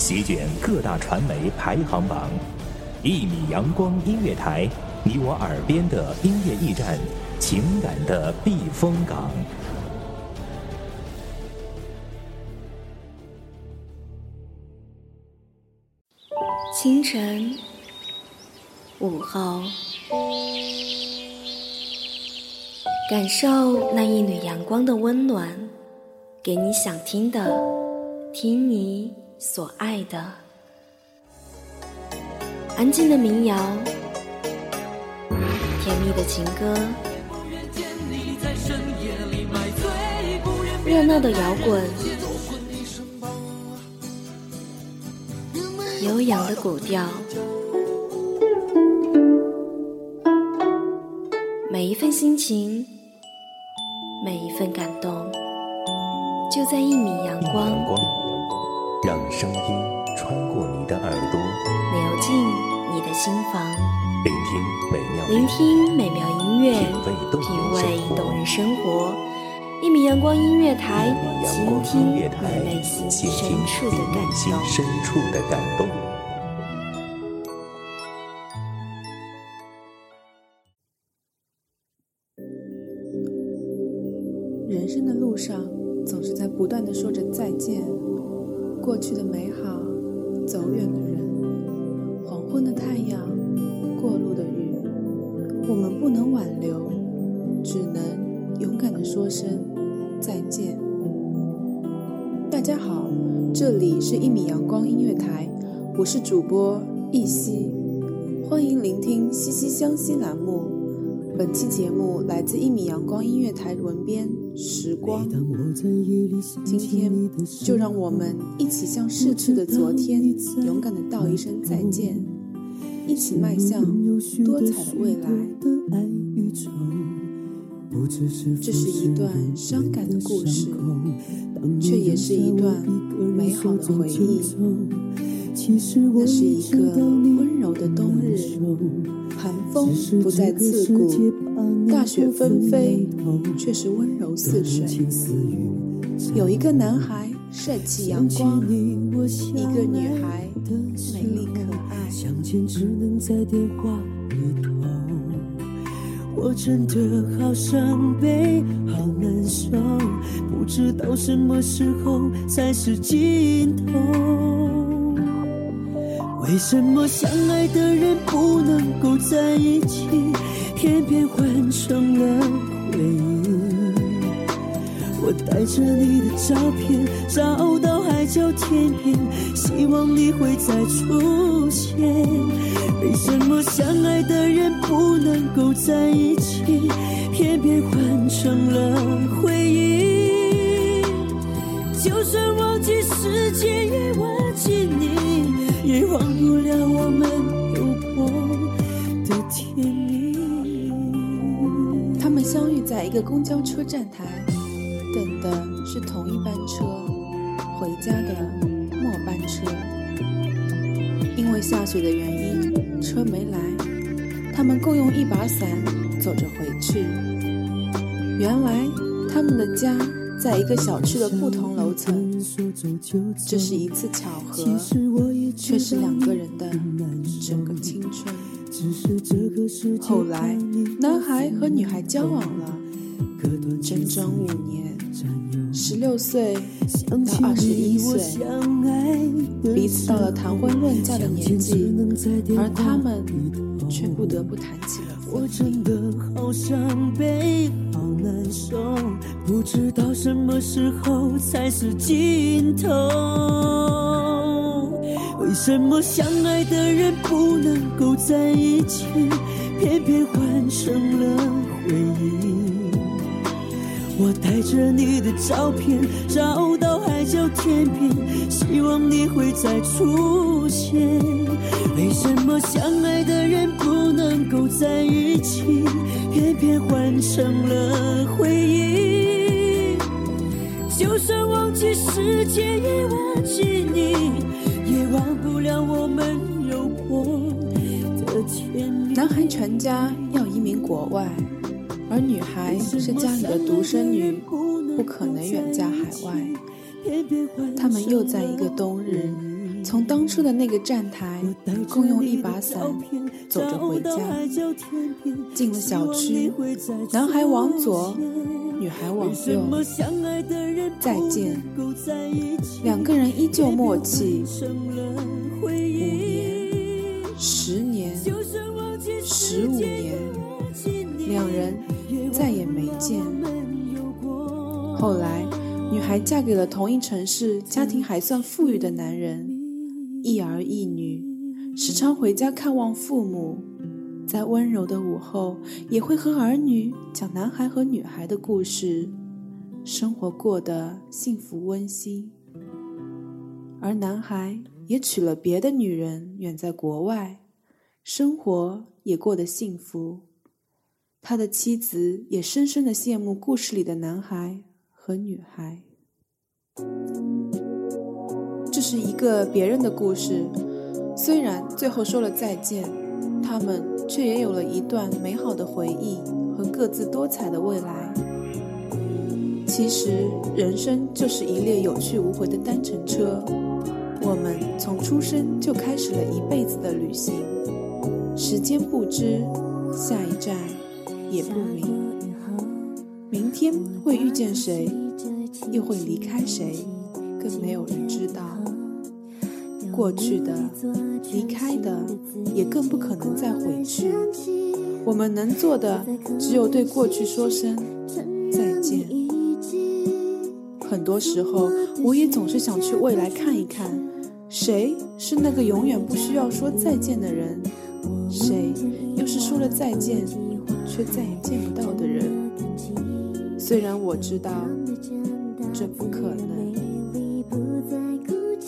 席卷各大传媒排行榜，一米阳光音乐台，你我耳边的音乐驿站，情感的避风港。清晨，午后，感受那一缕阳光的温暖，给你想听的，听你所爱的。安静的民谣，甜蜜的情歌，热闹的摇滚。悠扬的古调，每一份心情，每一份感动，就在一米阳光。让声音穿过你的耳朵，流进你的心房。聆听美妙，聆听美妙音乐，品味动人生活。一米阳光音乐台，倾听你内心深处的感动。人生的路上，总是在不断的说着再见。过去的美好，走远的人，黄昏的太阳，过路的雨，我们不能挽留，只能勇敢的说声。再见，大家好，这里是一米阳光音乐台，我是主播易熙，欢迎聆听《息息相惜》栏目。本期节目来自一米阳光音乐台文编时光。今天就让我们一起向逝去的昨天勇敢的道一声再见，一起迈向多彩的未来。这是一段伤感的故事，却也是一段美好的回忆。那是一个温柔的冬日，寒风不再刺骨，大雪纷飞，却是温柔似水。有一个男孩帅气阳光，一个女孩美丽可爱。我真的好伤悲，好难受，不知道什么时候才是尽头。为什么相爱的人不能够在一起，偏偏换成了回忆？我带着你的照片，找到海角天边，希望你会再出现。为什么相爱的人不能够在一起，偏偏换成了回忆？就算忘记时间，也忘，忘不了我们有过的甜蜜。他们相遇在一个公交车站台。等的是同一班车，回家的末班车。因为下雪的原因，车没来，他们共用一把伞走着回去。原来他们的家在一个小区的不同这是一次巧合，却是两个人的整个青春。后来，男孩和女孩交往了。整整五年，十六岁到二十一岁，彼此到了谈婚论嫁的年纪，而他们却不得不谈起了我真的好伤悲，好难受，不知道什么时候才是尽头。为什么相爱的人不能够在一起，偏偏换成了回忆？我带着你的照片，找到海角天边，希望你会再出现。为什么相爱的人不能够在一起，偏偏换成了回忆？就算忘记时间，也忘记你，也忘不了我们有过的甜蜜。男孩全家要移民国外。而女孩是家里的独生女，不可能远嫁海外。他们又在一个冬日从当初的那个站台，共用一把伞，走着回家。进了小区，男孩往左，女孩往右。再见，两个人依旧默契。五年，十年，十五年，两人再也没见。后来。女孩嫁给了同一城市、家庭还算富裕的男人，一儿一女，时常回家看望父母，在温柔的午后也会和儿女讲男孩和女孩的故事，生活过得幸福温馨。而男孩也娶了别的女人，远在国外，生活也过得幸福。他的妻子也深深的羡慕故事里的男孩。和女孩，这是一个别人的故事。虽然最后说了再见，他们却也有了一段美好的回忆和各自多彩的未来。其实，人生就是一列有去无回的单程车，我们从出生就开始了一辈子的旅行。时间不知，下一站也不明。明天会遇见谁，又会离开谁，更没有人知道。过去的、离开的，也更不可能再回去。我们能做的，只有对过去说声再见。很多时候，我也总是想去未来看一看，谁是那个永远不需要说再见的人，谁又是说了再见却再也见不到的人。虽然我知道这不可能，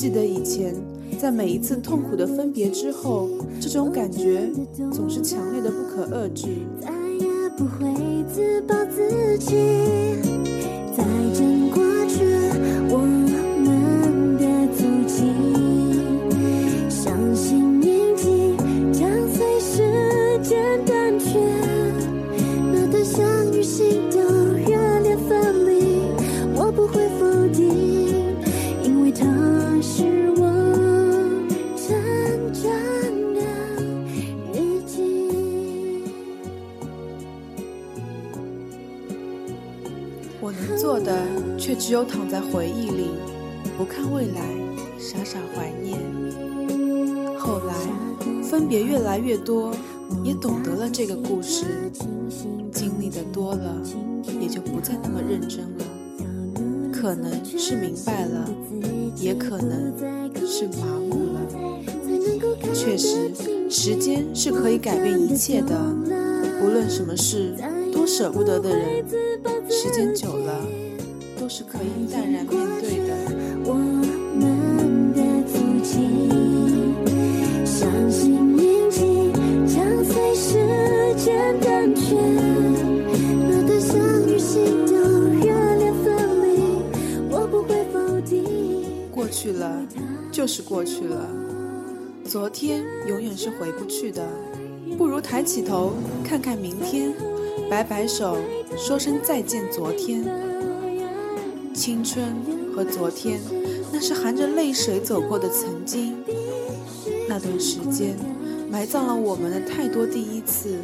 记得以前在每一次痛苦的分别之后，这种感觉总是强烈的不可遏制。再也不会自暴自弃，只有躺在回忆里，不看未来，傻傻怀念。后来分别越来越多，也懂得了这个故事，经历的多了，也就不再那么认真了。可能是明白了，也可能是麻木了。确实，时间是可以改变一切的，无论什么事，多舍不得的人，时间久了。都是可以淡然面对的。我们的足迹，相信印记将随时间淡去。那段相遇心动、热烈分离，我不会否定。过去了，就是过去了。昨天永远是回不去的，不如抬起头看看明天，摆摆手，说声再见，昨天。青春和昨天，那是含着泪水走过的曾经。那段时间，埋葬了我们的太多第一次：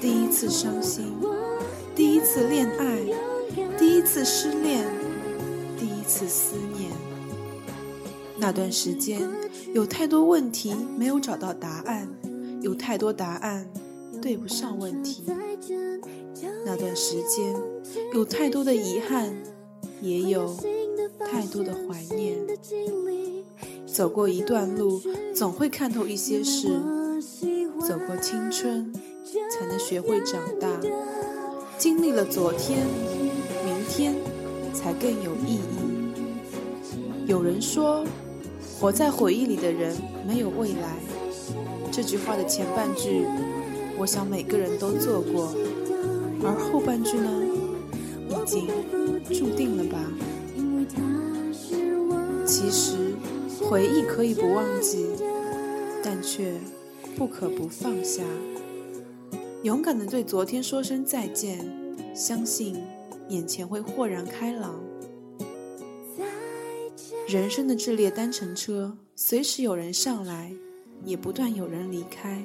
第一次伤心，第一次恋爱，第一次失恋，第一次思念。那段时间，有太多问题没有找到答案，有太多答案对不上问题。那段时间，有太多的遗憾。也有太多的怀念。走过一段路，总会看透一些事。走过青春，才能学会长大。经历了昨天，明天才更有意义。有人说，活在回忆里的人没有未来。这句话的前半句，我想每个人都做过。而后半句呢？注定了吧？其实回忆可以不忘记，但却不可不放下。勇敢的对昨天说声再见，相信眼前会豁然开朗。人生的这列单程车，随时有人上来，也不断有人离开。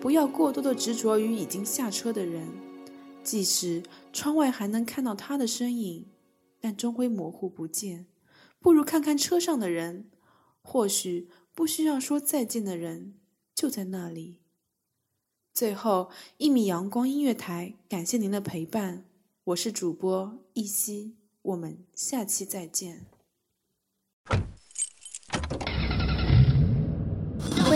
不要过多的执着于已经下车的人，即使窗外还能看到他的身影，但终归模糊不见。不如看看车上的人，或许不需要说再见的人就在那里。最后，一米阳光音乐台感谢您的陪伴，我是主播一夕，我们下期再见。欢